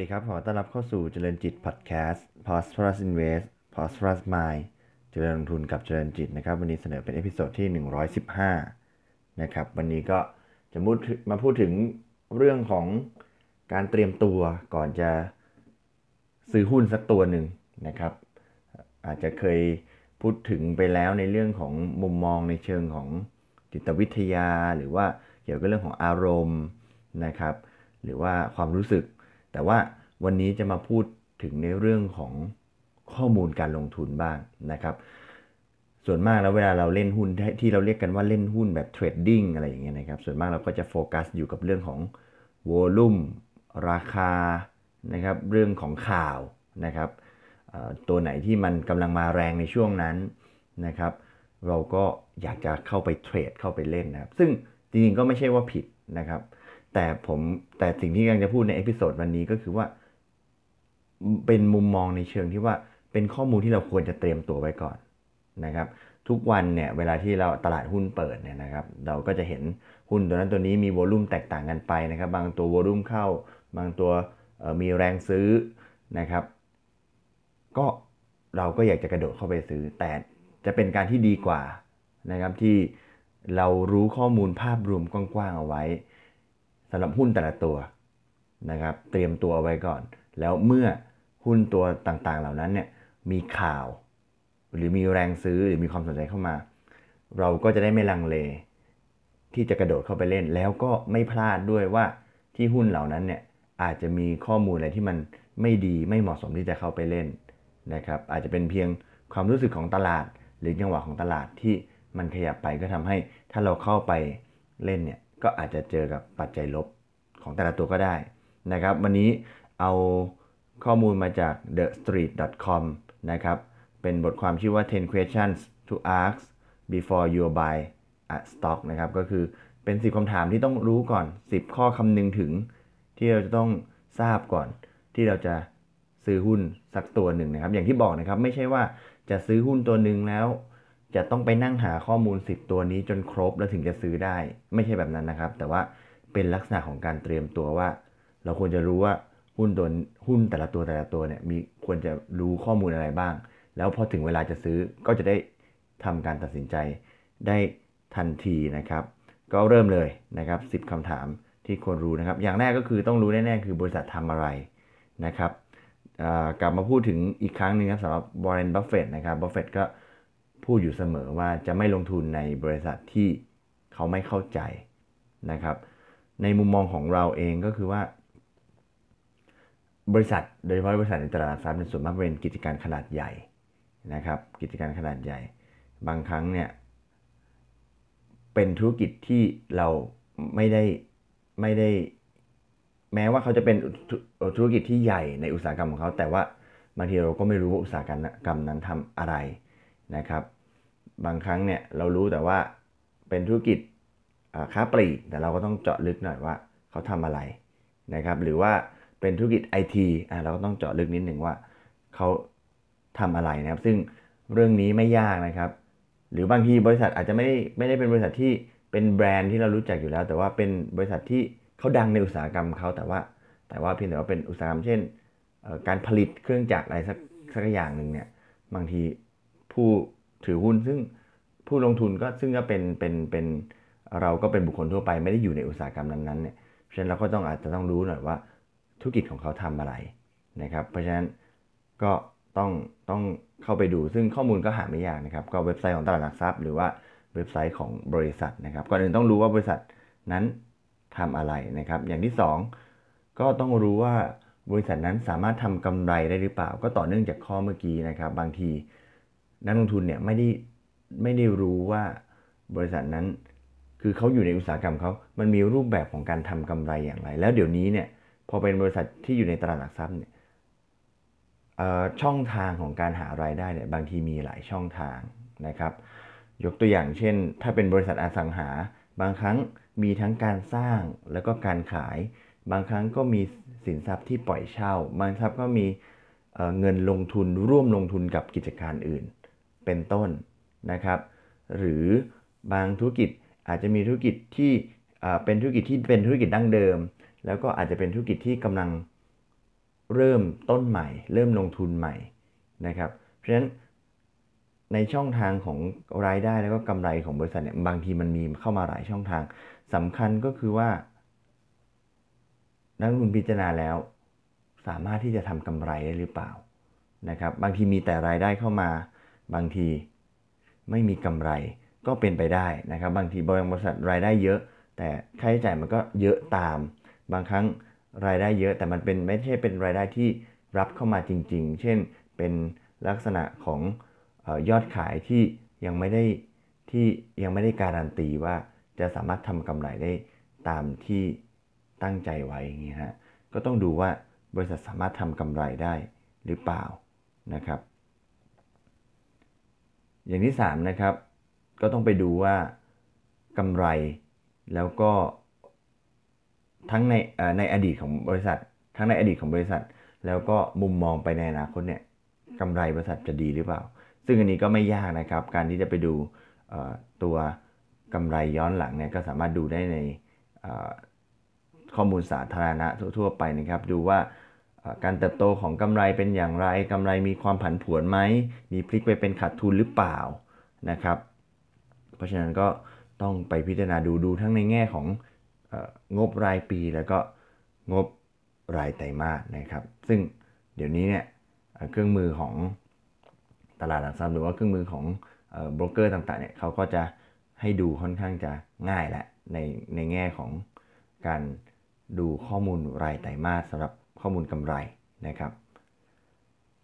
วัสดีครับ ขอต้อนรับเข้าสู่เจริญจิตพอดแคสต์ Prosperous Invest Prosperous Mind เจริญลงทุนกับเจริญจิตนะครับ วันนี้เสนอเป็น episode ที่ 115 นะครับ วันนี้ก็จะพูดมาพูดถึงเรื่องของการเตรียมตัวก่อนจะซื้อหุ้นสักตัวหนึ่งนะครับ อาจจะเคยพูดถึงไปแล้วในเรื่องของมุมมองในเชิงของจิตวิทยา หรือว่าเกี่ยวกับเรื่องของอารมณ์นะครับ หรือว่าความรู้สึก แต่ว่าวันนี้จะมาพูดถึงในเรื่องของข้อมูลการลงทุนบ้างนะครับ ส่วนมากแล้วเวลาเราเล่นหุ้นที่เราเรียกกันว่าเล่นหุ้นแบบเทรดดิ้งอะไรอย่างเงี้ยนะครับ ส่วนมากเราก็จะโฟกัสอยู่กับเรื่องของโวลุ่มราคานะครับ เรื่องของข่าวนะครับตัวไหนที่มันกำลังมาแรงในช่วงนั้นนะครับ เราก็อยากจะเข้าไปเทรดเข้าไปเล่นนะครับ ซึ่งจริงๆก็ไม่ใช่ว่าผิดนะครับ แต่ผมแต่สิ่งที่กำลังจะพูดใน episode วันนี้ก็คือว่า เป็นมุมมองในเชิงที่ว่าเป็นข้อมูลที่เราควรจะเตรียมตัวไว้ก่อนนะครับ ทุกวันเนี่ยเวลาที่เราตลาดหุ้นเปิดเนี่ยนะครับ เราก็จะเห็นหุ้นตัวนั้นตัวนี้มี volume แตกต่างกันไปนะครับ บางตัว volume เข้า บางตัวมีแรงซื้อนะครับ ก็เราก็อยากจะกระโดดเข้าไปซื้อ แต่จะเป็นการที่ดีกว่านะครับที่เรารู้ข้อมูลภาพรวมกว้างๆเอาไว้ สำหรับหุ้นแต่ละตัวนะครับ เตรียมตัวไว้ก่อน แล้วเมื่อหุ้นตัวต่างๆ เหล่านั้นเนี่ยมีข่าว หรือมีแรงซื้อหรือมีความสนใจเข้ามา เราก็จะได้ไม่ลังเล ที่จะกระโดดเข้าไปเล่น แล้วก็ไม่พลาดด้วยว่าที่หุ้นเหล่านั้นเนี่ยอาจจะมีข้อมูลอะไรที่มันไม่ดีไม่เหมาะสมที่จะเข้าไปเล่นนะครับ อาจจะเป็นเพียงความรู้สึกของตลาด หรือจังหวะของตลาดที่มันขยับไปก็ทำให้ถ้าเราเข้าไปเล่นเนี่ย ก็อาจจะเจอกับปัจจัยลบของแต่ละตัวก็ได้นะครับ วันนี้เอาข้อมูลมาจาก thestreet.com นะครับ เป็นบทความชื่อว่า 10 questions to ask before you buy a stock นะครับ ก็คือเป็น 10คำถามที่ต้องรู้ก่อน 10 ข้อคำนึงถึง ที่เราจะต้องทราบก่อน ที่เราจะซื้อหุ้นสักตัวหนึ่งนะครับ อย่างที่บอกนะครับ ไม่ใช่ว่าจะซื้อหุ้นตัวหนึ่งแล้ว จะต้องไปนั่งหาข้อมูล 10 ตัวนี้จนครบแล้วถึงจะซื้อได้ ไม่ใช่แบบนั้นนะครับ แต่ว่าเป็นลักษณะของการเตรียมตัวว่า เราควรจะรู้ว่าหุ้นตัวหุ้นแต่ละตัวแต่ละตัวเนี่ยมีควรจะรู้ข้อมูลอะไรบ้าง แล้วพอถึงเวลาจะซื้อก็จะได้ทำการตัดสินใจได้ทันทีนะครับ ก็เริ่มเลยนะครับ 10คำถามที่ควรรู้นะครับ อย่างแรกก็คือต้องรู้แน่ๆคือบริษัททำอะไรนะครับกลับมาพูดถึงอีกครั้งหนึ่งครับสำหรับ Warren Buffett นะครับ Buffett ก็ พูดอยู่เสมอว่าจะไม่ลงทุนในบริษัทที่เขาไม่เข้าใจนะครับ ในมุมมองของเราเองก็คือว่า บริษัทโดยเฉพาะบริษัทในตลาดหลักทรัพย์เป็นส่วนมากเป็นกิจการขนาดใหญ่นะครับ กิจการขนาดใหญ่ บางครั้งเนี่ยเป็นธุรกิจที่เราไม่ได้ไม่ได้ แม้ว่าเขาจะเป็นธุรกิจที่ใหญ่ในอุตสาหกรรมของเขา แต่ว่าบางทีเราก็ไม่รู้ว่าอุตสาหกรรมนั้นทำอะไรนะครับ บางครั้งเนี่ยเรารู้แต่ว่าเป็นธุรกิจค้าปลีกแต่เราก็ต้องเจาะลึกหน่อยว่าเขาทำอะไรนะครับ หรือว่าเป็นธุรกิจไอทีเราก็ต้องเจาะลึกนิดหนึ่งว่าเขาทำอะไรนะครับ ซึ่งเรื่องนี้ไม่ยากนะครับ หรือบางทีบริษัทอาจจะไม่ได้ไม่ได้เป็นบริษัทที่เป็นแบรนด์ที่เรารู้จักอยู่แล้ว แต่ว่าเป็นบริษัทที่เขาดังในอุตสาหกรรมเขาแต่ว่า แต่ว่าเพียงแต่ว่าเป็นอุตสาหกรรมเช่น การผลิตเครื่องจักรอะไรสักสักอย่างหนึ่งเนี่ยบางทีผู้ ถือหุ้นซึ่งผู้ลงทุนก็ซึ่งก็เป็นเป็นเป็นเราก็เป็นบุคคลทั่วไปไม่ได้อยู่ในอุตสาหกรรมนั้นๆเนี่ยเพราะฉะนั้นเราก็ต้องอาจจะต้องรู้หน่อยว่าธุรกิจของเขาทำอะไรนะครับ เพราะฉะนั้นก็ต้องต้องเข้าไปดูซึ่งข้อมูลก็หาไม่ยากนะครับ ก็เว็บไซต์ของตลาดหลักทรัพย์ หรือว่าเว็บไซต์ของบริษัทนะครับก่อนอื่นต้องรู้ว่าบริษัทนั้นทำอะไรนะครับ อย่างที่ 2 ก็ต้องรู้ว่าบริษัทนั้นสามารถทำกำไรได้หรือเปล่า ก็ต่อเนื่องจากข้อเมื่อกี้นะครับ บางที นักลงทุนเนี่ยไม่ได้ไม่ได้รู้ว่าบริษัทนั้น คือเขาอยู่ในอุตสาหกรรมเขามันมีรูปแบบของการทำกำไรอย่างไร แล้วเดี๋ยวนี้เนี่ยพอเป็นบริษัทที่อยู่ในตลาดหลักทรัพย์เนี่ยช่องทางของการหารายได้เนี่ยบางทีมีหลายช่องทางนะครับ ยกตัวอย่างเช่น ถ้าเป็นบริษัทอสังหา บางครั้งมีทั้งการสร้างแล้วก็การขาย บางครั้งก็มีสินทรัพย์ที่ปล่อยเช่า บางทรัพย์ก็มีเงินลงทุนร่วมลงทุนกับกิจการอื่น เป็นต้นนะครับ หรือบางธุรกิจอาจจะมีธุรกิจที่เป็นธุรกิจที่เป็นธุรกิจดั้งเดิม แล้วก็อาจจะเป็นธุรกิจที่กำลังเริ่มต้นใหม่ เริ่มลงทุนใหม่นะครับ เพราะฉะนั้นในช่องทางของรายได้แล้วก็กำไรของบริษัทเนี่ยบางทีมันมีเข้ามาหลายช่องทางสำคัญก็คือว่า นักลงทุนพิจารณาแล้ว สามารถที่จะทำกำไรได้หรือเปล่านะครับ บางทีมีแต่รายได้เข้ามา บางทีไม่มีกำไรก็เป็นไปได้นะครับ บางทีบริษัทรายได้เยอะ แต่ค่าใช้จ่ายมันก็เยอะตาม บางครั้งรายได้เยอะแต่มันเป็นไม่ใช่เป็นรายได้ที่รับเข้ามาจริง ๆ เช่นเป็นลักษณะของยอดขายที่ยังไม่ได้ที่ยังไม่ได้การันตีว่าจะสามารถทำกำไรได้ตามที่ตั้งใจไว้อย่างนี้ฮะก็ต้องดูว่าบริษัทสามารถทำกำไรได้หรือเปล่านะครับ อย่างที่3นะครับก็ต้องไปดูว่ากำไรแล้วก็ทั้งในในอดีตของบริษัท ทั้งในอดีตของบริษัท แล้วก็มุมมองไปในอนาคตเนี่ยกำไรบริษัทจะดีหรือเปล่า ซึ่งอันนี้ก็ไม่ยากนะครับ การที่จะไปดูตัวกำไรย้อนหลังเนี่ยก็สามารถดูได้ในข้อมูลสาธารณะทั่ว ๆ ไปนะครับ ดูว่า การเติบโตของกำไรเป็นอย่างไรกำไรมีความผันผวนไหม มีพลิกไปเป็นขาดทุนหรือเปล่านะครับ เพราะฉะนั้นก็ต้องไปพิจารณาดูดูทั้งในแง่ของงบรายปีแล้วก็งบรายไตรมาสนะครับ ซึ่งเดี๋ยวนี้เนี่ยเครื่องมือของตลาดหลักทรัพย์หรือว่าเครื่องมือของโบรกเกอร์ต่างๆเนี่ยเขาก็จะให้ดูค่อนข้างจะง่ายแหละในในแง่ของการดูข้อมูลรายไตรมาสสำหรับ ข้อมูลกำไรนะครับ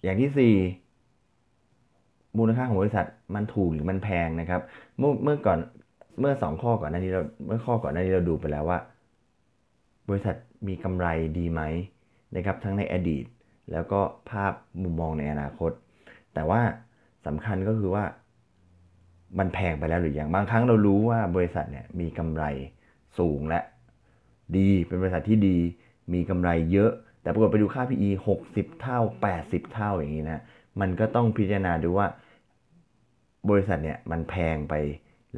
อย่างที่ 4 มูลค่าของบริษัทมันถูกหรือมันแพงนะครับ เมื่อเมื่อก่อนเมื่อ 2 ข้อก่อนหน้านี้เราเมื่อข้อก่อนหน้านี้เราดูไปแล้วว่า บริษัทมีกำไรดีไหมนะครับทั้งในอดีต แล้วก็ภาพมุมมองในอนาคต แต่ว่าสำคัญก็คือว่ามันแพงไปแล้วหรือยังบางครั้งเรารู้ว่าบริษัทเนี่ยมีกำไรสูงและดีเป็นบริษัทที่ดี มีกำไรเยอะ แต่ปรากฏไปดูค่า PE 60 เท่า 80 เท่าอย่างนี้นะ มันก็ต้องพิจารณาดูว่า บริษัทเนี่ยมันแพงไป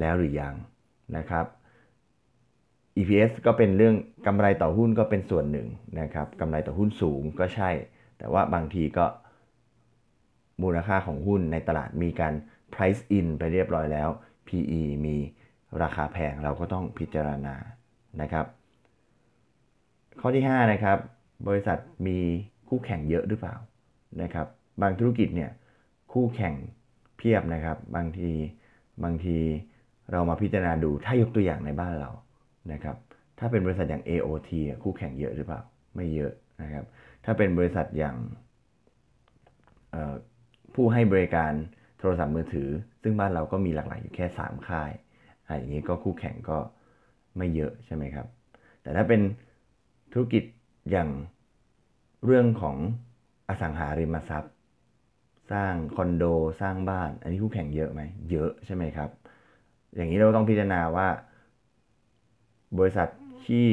แล้วหรือยังนะครับ EPS ก็เป็นเรื่องกำไรต่อหุ้นก็เป็นส่วนหนึ่งนะครับกำไรต่อหุ้นสูงก็ใช่ แต่ว่าบางทีก็มูลค่าของหุ้นในตลาดมีการ price in ไปเรียบร้อยแล้ว PE มีราคาแพงเราก็ต้องพิจารณานะครับ ข้อที่ 5 นะครับ บริษัทมีคู่แข่งเยอะหรือเปล่านะครับ บางธุรกิจเนี่ยคู่แข่งเพียบนะครับ บางทีบางทีเรามาพิจารณาดูถ้ายกตัวอย่างในบ้านเรานะครับ ถ้าเป็นบริษัทอย่าง AOT คู่แข่งเยอะหรือเปล่า ไม่เยอะนะครับ ถ้าเป็นบริษัทอย่างผู้ให้บริการโทรศัพท์มือถือ ซึ่งบ้านเราก็มีหลากหลายอยู่แค่ 3 ค่ายอย่างนี้ก็คู่แข่งก็ไม่เยอะใช่ไหมครับ แต่ถ้าเป็นธุรกิจ อย่างเรื่องของอสังหาริมทรัพย์ สร้างคอนโดสร้างบ้าน อันนี้คู่แข่งเยอะไหมเยอะใช่ไหมครับ อย่างนี้เราต้องพิจารณาว่า บริษัทที่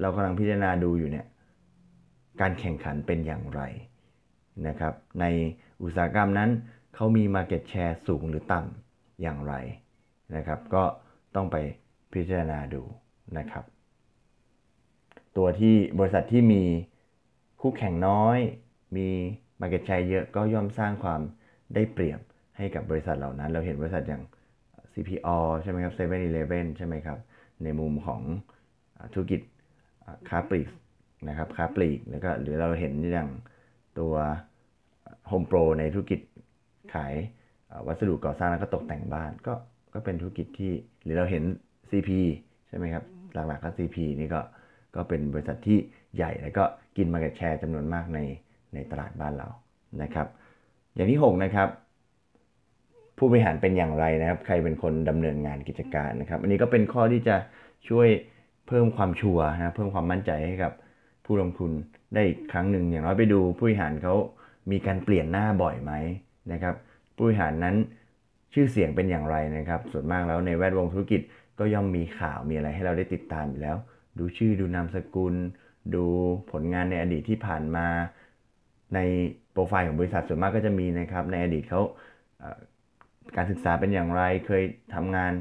เรากำลังพิจารณาดูอยู่เนี่ยการแข่งขันเป็นอย่างไรนะครับ ในอุตสาหกรรมนั้นเขามี Market Share สูงหรือต่ำอย่างไรนะครับ ก็ต้องไปพิจารณาดูนะครับ ตัวที่บริษัทที่มีคู่แข่งน้อย มี Market Share เยอะก็ย่อมสร้างความได้เปรียบให้กับบริษัทเหล่านั้น เราเห็นบริษัทอย่าง CPO ใช่ไหมครับ7 e เ e ่ e อใช่ไหมครับ ในมุมของธุรกิจค้าปลีกนะครับค้าปลีกแล้วก็หรือเราเห็นอย่างตัว Home Pro ในธุรกิจขายวัสดุก่อสร้างแล้วก็ตกแต่งบ้านก็ก็เป็นธุรกิจที่หรือเราเห็น CP ใช่ไหมครับหลักๆก็ CP นี่ก็ ก็เป็นบริษัทที่ใหญ่แล้วก็กินมาเก็ตแชร์จำนวนมากในในตลาดบ้านเรานะครับ อย่างที่ 6 นะครับ ผู้บริหารเป็นอย่างไรนะครับ ใครเป็นคนดำเนินงานกิจการนะครับ อันนี้ก็เป็นข้อที่จะช่วยเพิ่มความชัวร์นะเพิ่มความมั่นใจให้กับผู้ลงทุนได้อีกครั้งหนึ่งอย่างน้อยไปดูผู้บริหารเขามีการเปลี่ยนหน้าบ่อยไหมนะครับ ผู้บริหารนั้นชื่อเสียงเป็นอย่างไรนะครับ ส่วนมากแล้วในแวดวงธุรกิจก็ย่อมมีข่าวมีอะไรให้เราได้ติดตามอยู่แล้ว ดูชื่อดูนามสกุล ดูผลงานในอดีตที่ผ่านมาในโปรไฟล์ของบริษัทส่วนมากก็จะมีนะครับ ในอดีตเขาการศึกษาเป็นอย่างไรเคยทำงาน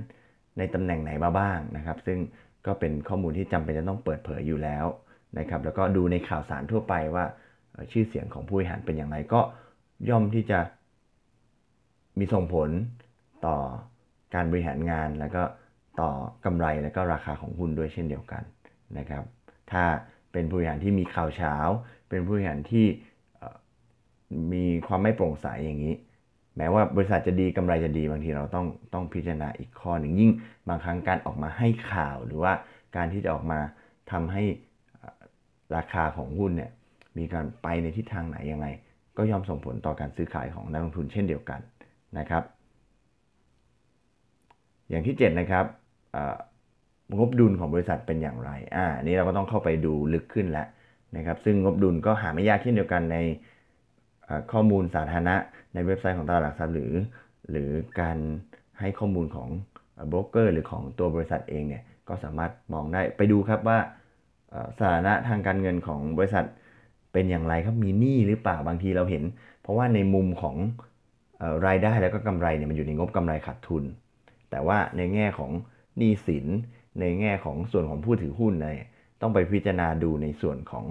ในตำแหน่งไหนมาบ้างนะครับ ซึ่งก็เป็นข้อมูลที่จำเป็นจะต้องเปิดเผยอยู่แล้วนะครับ แล้วก็ดูในข่าวสารทั่วไปว่าชื่อเสียงของผู้บริหารเป็นอย่างไรก็ย่อมที่จะมีส่งผลต่อการบริหารงานแล้วก็ต่อกำไรและก็ราคาของหุ้นด้วยเช่นเดียวกัน นะครับ ถ้าเป็นผู้บริหารที่มีข่าวเช้า เป็นผู้บริหารที่มีความไม่โปร่งใสอย่างนี้ แม้ว่าบริษัทจะดีกำไรจะดีบางทีเราต้องต้องพิจารณาอีกข้อหนึ่งยิ่งบางครั้งการออกมาให้ข่าว หรือว่าการที่จะออกมาทำให้ราคาของหุ้นเนี่ยมีการไปในทิศทางไหนยังไง ก็ย่อมส่งผลต่อการซื้อขายของนักลงทุนเช่นเดียวกันนะครับ อย่างที่ 7 นะครับ งบดุลของบริษัทเป็นอย่างไรอ่านี้เราก็ต้องเข้าไปดูลึกขึ้นแล้วนะครับ ซึ่งงบดุลก็หาไม่ยากเช่นเดียวกันในข้อมูลสาธารณะในเว็บไซต์ของตลาดหลักทรัพย์หรือ หรือการให้ข้อมูลของโบรกเกอร์หรือของตัวบริษัทเองเนี่ยก็สามารถมองได้ไปดูครับว่าสถานะทางการเงินของบริษัทเป็นอย่างไรครับมีหนี้หรือเปล่าบางทีเราเห็น เพราะว่าในมุมของรายได้แล้วก็กำไรเนี่ยมันอยู่ในงบกำไรขาดทุน แต่ว่าในแง่ของหนี้สิน ในแง่ของส่วนของผู้ถือหุ้นเนี่ยต้องไปพิจารณาดูในส่วนของ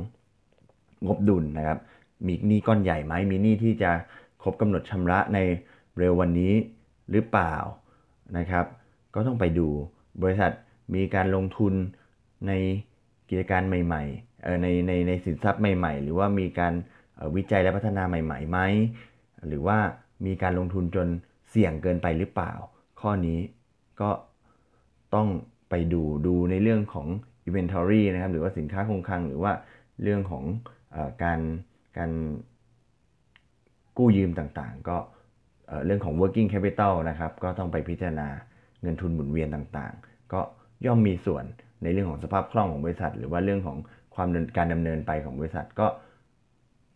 งบดุลนะครับ มีหนี้ก้อนใหญ่ไหมมีหนี้ที่จะครบกำหนดชำระในเร็ววันนี้หรือเปล่านะครับ ก็ต้องไปดูบริษัทมีการลงทุนในกิจการใหม่ๆในในในสินทรัพย์ใหม่ ๆ หรือว่ามีการวิจัยและพัฒนาใหม่ๆไหมหรือว่ามีการลงทุนจนเสี่ยงเกินไปหรือเปล่า ข้อนี้ก็ต้อง ไปดูดูในเรื่องของ inventory นะครับหรือว่าสินค้าคงคลังหรือว่าเรื่องของอการการกู้ยืมต่างๆ ก็เรื่องของ working capital นะครับ ก็ต้องไปพิจารณาเงินทุนหมุนเวียนต่างๆ ก็ย่อมมีส่วนในเรื่องของสภาพคล่องของบริษัท หรือว่าเรื่องของความการดำเนินไปของบริษัทก็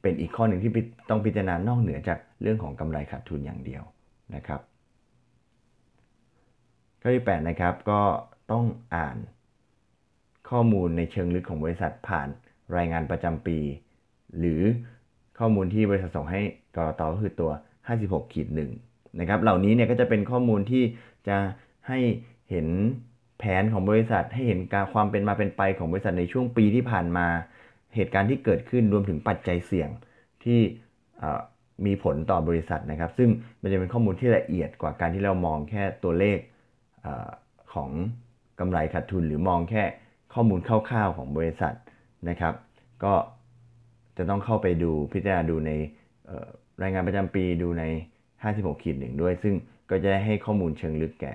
เป็นอีกข้อหนึ่งที่ต้องพิจารณานอกเหนือจากเรื่องของกำไรขาดทุนอย่างเดียวนะครับข้อที่8นะครับก็ ต้องอ่าน ข้อมูลในเชิงลึกของบริษัทผ่านรายงานประจำปี หรือข้อมูลที่บริษัทส่งให้กรตก็คือตัว 56ขีดหนึ่งนะครับ เหล่านี้เนี่ยก็จะเป็นข้อมูลที่จะให้เห็นแผนของบริษัท ให้เห็นการความเป็นมาเป็นไปของบริษัทในช่วงปีที่ผ่านมา เหตุการณ์ที่เกิดขึ้นรวมถึงปัจจัยเสี่ยงที่มีผลต่อบริษัทนะครับ ซึ่งมันจะเป็นข้อมูลที่ละเอียดกว่าการที่เรามองแค่ตัวเลขอของ กำไรขาดทุนหรือมองแค่ข้อมูลคร่าวๆของบริษัทนะครับ ก็จะต้องเข้าไปดูพิจารณาดูในรายงานประจำปีดูใน 56ขีดหนึ่งด้วย ซึ่งก็จะให้ข้อมูลเชิงลึกแก่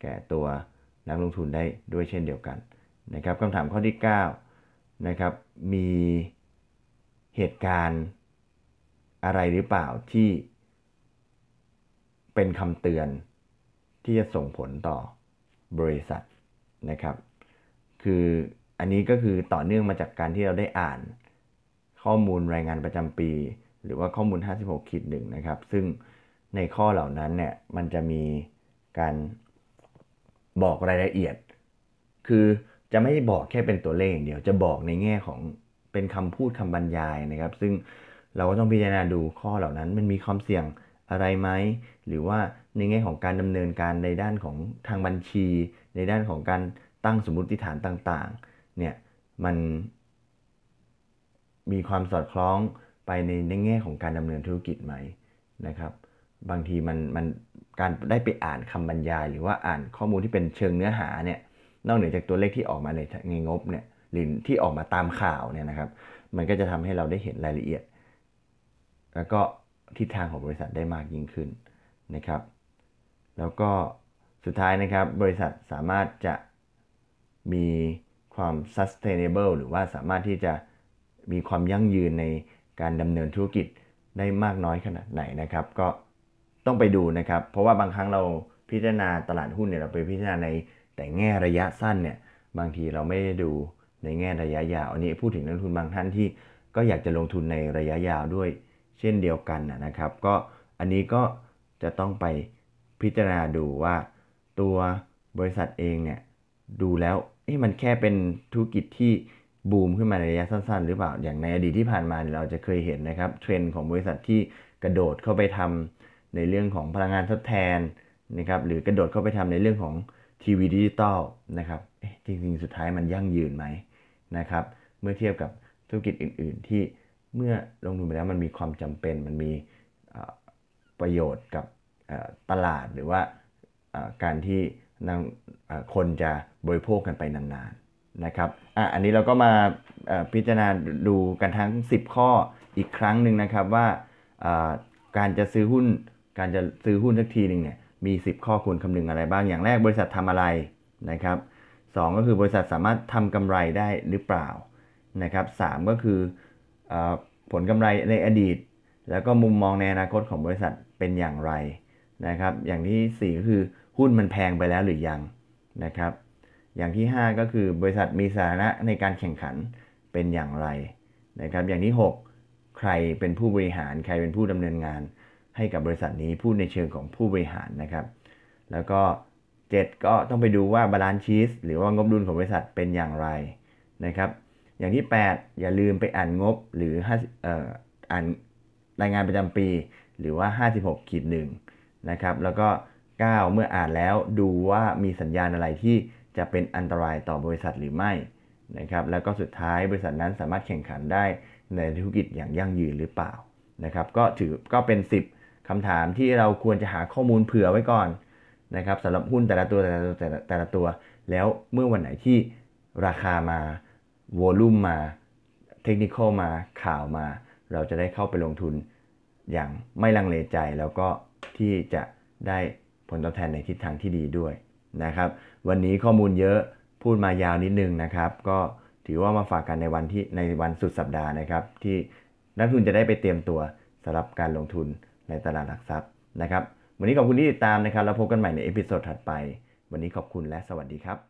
แก่ตัวนักลงทุนได้ด้วยเช่นเดียวกันนะครับคำถามข้อที่9นะครับมีเหตุการณ์อะไรหรือเปล่าที่เป็นคำเตือนที่จะส่งผลต่อบริษัท นะครับ คืออันนี้ก็คือต่อเนื่องมาจากการที่เราได้อ่าน ข้อมูลรายงานประจำปี หรือว่าข้อมูล 56ขีดหนึ่งนะครับ ซึ่งในข้อเหล่านั้นเนี่ยมันจะมีการบอกรายละเอียด คือจะไม่บอกแค่เป็นตัวเลขอย่างเดียว จะบอกในแง่ของเป็นคำพูดคำบรรยายนะครับ ซึ่งเราก็ต้องพิจารณาดูข้อเหล่านั้น มันมีความเสี่ยงอะไรไหม หรือว่าในแง่ของการดำเนินการในด้านของทางบัญชี ในด้านของการตั้งสมมติฐานต่างๆ เนี่ย มันมีความสอดคล้องไปในในแง่ของการดำเนินธุรกิจไหมนะครับ บางทีมันมันการได้ไปอ่านคำบรรยาย หรือว่าอ่านข้อมูลที่เป็นเชิงเนื้อหาเนี่ยนอกเหนือจากตัวเลขที่ออกมาในในงบเนี่ยหรือที่ออกมาตามข่าวเนี่ยนะครับ มันก็จะทำให้เราได้เห็นรายละเอียด แล้วก็ทิศทางของบริษัทได้มากยิ่งขึ้นนะครับ แล้วก็ สุดท้ายนะครับบริษัทสามารถจะมีความ sustainable หรือว่าสามารถที่จะมีความยั่งยืนในการดำเนินธุรกิจได้มากน้อยขนาดไหนนะครับ ก็ต้องไปดูนะครับ เพราะว่าบางครั้งเราพิจารณาตลาดหุ้นเนี่ยเราไปพิจารณาในแต่แง่ระยะสั้นเนี่ยบางทีเราไม่ได้ดูในแง่ระยะยาว อันนี้พูดถึงนักทุนบางท่านที่ก็อยากจะลงทุนในระยะยาวด้วย เช่นเดียวกันนะครับ ก็อันนี้ก็จะต้องไปพิจารณาดูว่า ตัวบริษัทเองเนี่ยดูแล้วมันแค่เป็นธุรกิจที่บูมขึ้นมาในระยะสั้นๆ หรือเปล่า อย่างในอดีตที่ผ่านมาเราจะเคยเห็นนะครับเทรนด์ของบริษัทที่กระโดดเข้าไปทำในเรื่องของพลังงานทดแทนนะครับหรือกระโดดเข้าไปทำในเรื่องของทีวีดิจิตอลนะครับจริงๆ สุดท้ายมันยั่งยืนไหมนะครับเมื่อเทียบกับธุรกิจอื่น ๆ ที่เมื่อลงทุนไปแล้วมันมีความจำเป็นมันมีประโยชน์กับตลาดหรือว่า การที่คนจะบริโภคกันไปนานๆนะครับออันนี้เราก็มาพิจารณาดูกันทั้ง 10 ข้ออีกครั้งหนึ่งนะครับว่าการจะซื้อหุ้น การจะซื้อหุ้นสักทีหนึ่งเนี่ยมี 10 ข้อควรคำนึงอะไรบ้างอย่างแรกบริษัททำอะไรนะครับสก็คือบริษัทสามารถทำกำไรได้หรือเปล่านะครับสก็คืออผลกำไรในอดีต แล้วก็มุมมองในอนาคตของบริษัทเป็นอย่างไร นะครับ อย่างที่ 4 ก็คือหุ้นมันแพงไปแล้วหรือยังนะครับ อย่างที่ 5 ก็คือบริษัทมีสภาวะในการแข่งขันเป็นอย่างไรนะครับ อย่างที่ 6 ใครเป็นผู้บริหารใครเป็นผู้ดำเนินงาน ให้กับบริษัทนี้พูดในเชิงของผู้บริหารนะครับ แล้วก็ 7 ก็ต้องไปดูว่า balance sheet หรือว่างบดุลของบริษัทเป็นอย่างไรนะครับ อย่างที่ 8 อย่าลืมไปอ่านงบหรืออ่านรายงานประจำปี หรือว่า 56ขีดหนึ่ง นะครับ แล้วก็ 9 เมื่ออ่านแล้วดูว่ามีสัญญาณอะไรที่จะเป็นอันตรายต่อบริษัทหรือไม่นะครับ แล้วก็สุดท้ายบริษัทนั้นสามารถแข่งขันได้ในธุรกิจอย่างยั่งยืนหรือเปล่านะครับ ก็ถือก็เป็น 10คำถามที่เราควรจะหาข้อมูลเผื่อไว้ก่อนนะครับสำหรับหุ้นแต่ละตัวแต่ละตัวแต่ละแต่ละตัว แล้วเมื่อวันไหนที่ราคามาวอลุ่มมา เทคนิคมาข่าวมา เราจะได้เข้าไปลงทุนอย่างไม่ลังเลใจแล้วก็ ที่จะได้ผลตอบแทนในทิศทางที่ดีด้วยนะครับ วันนี้ข้อมูลเยอะพูดมายาวนิดนึงนะครับ ก็ถือว่ามาฝากกันในวันที่ในวันสุดสัปดาห์นะครับ ที่นักลงทุนจะได้ไปเตรียมตัวสำหรับการลงทุนในตลาดหลักทรัพย์นะครับ วันนี้ขอบคุณที่ติดตามนะครับ แล้วพบกันใหม่ใน episode ถัดไป วันนี้ขอบคุณและสวัสดีครับ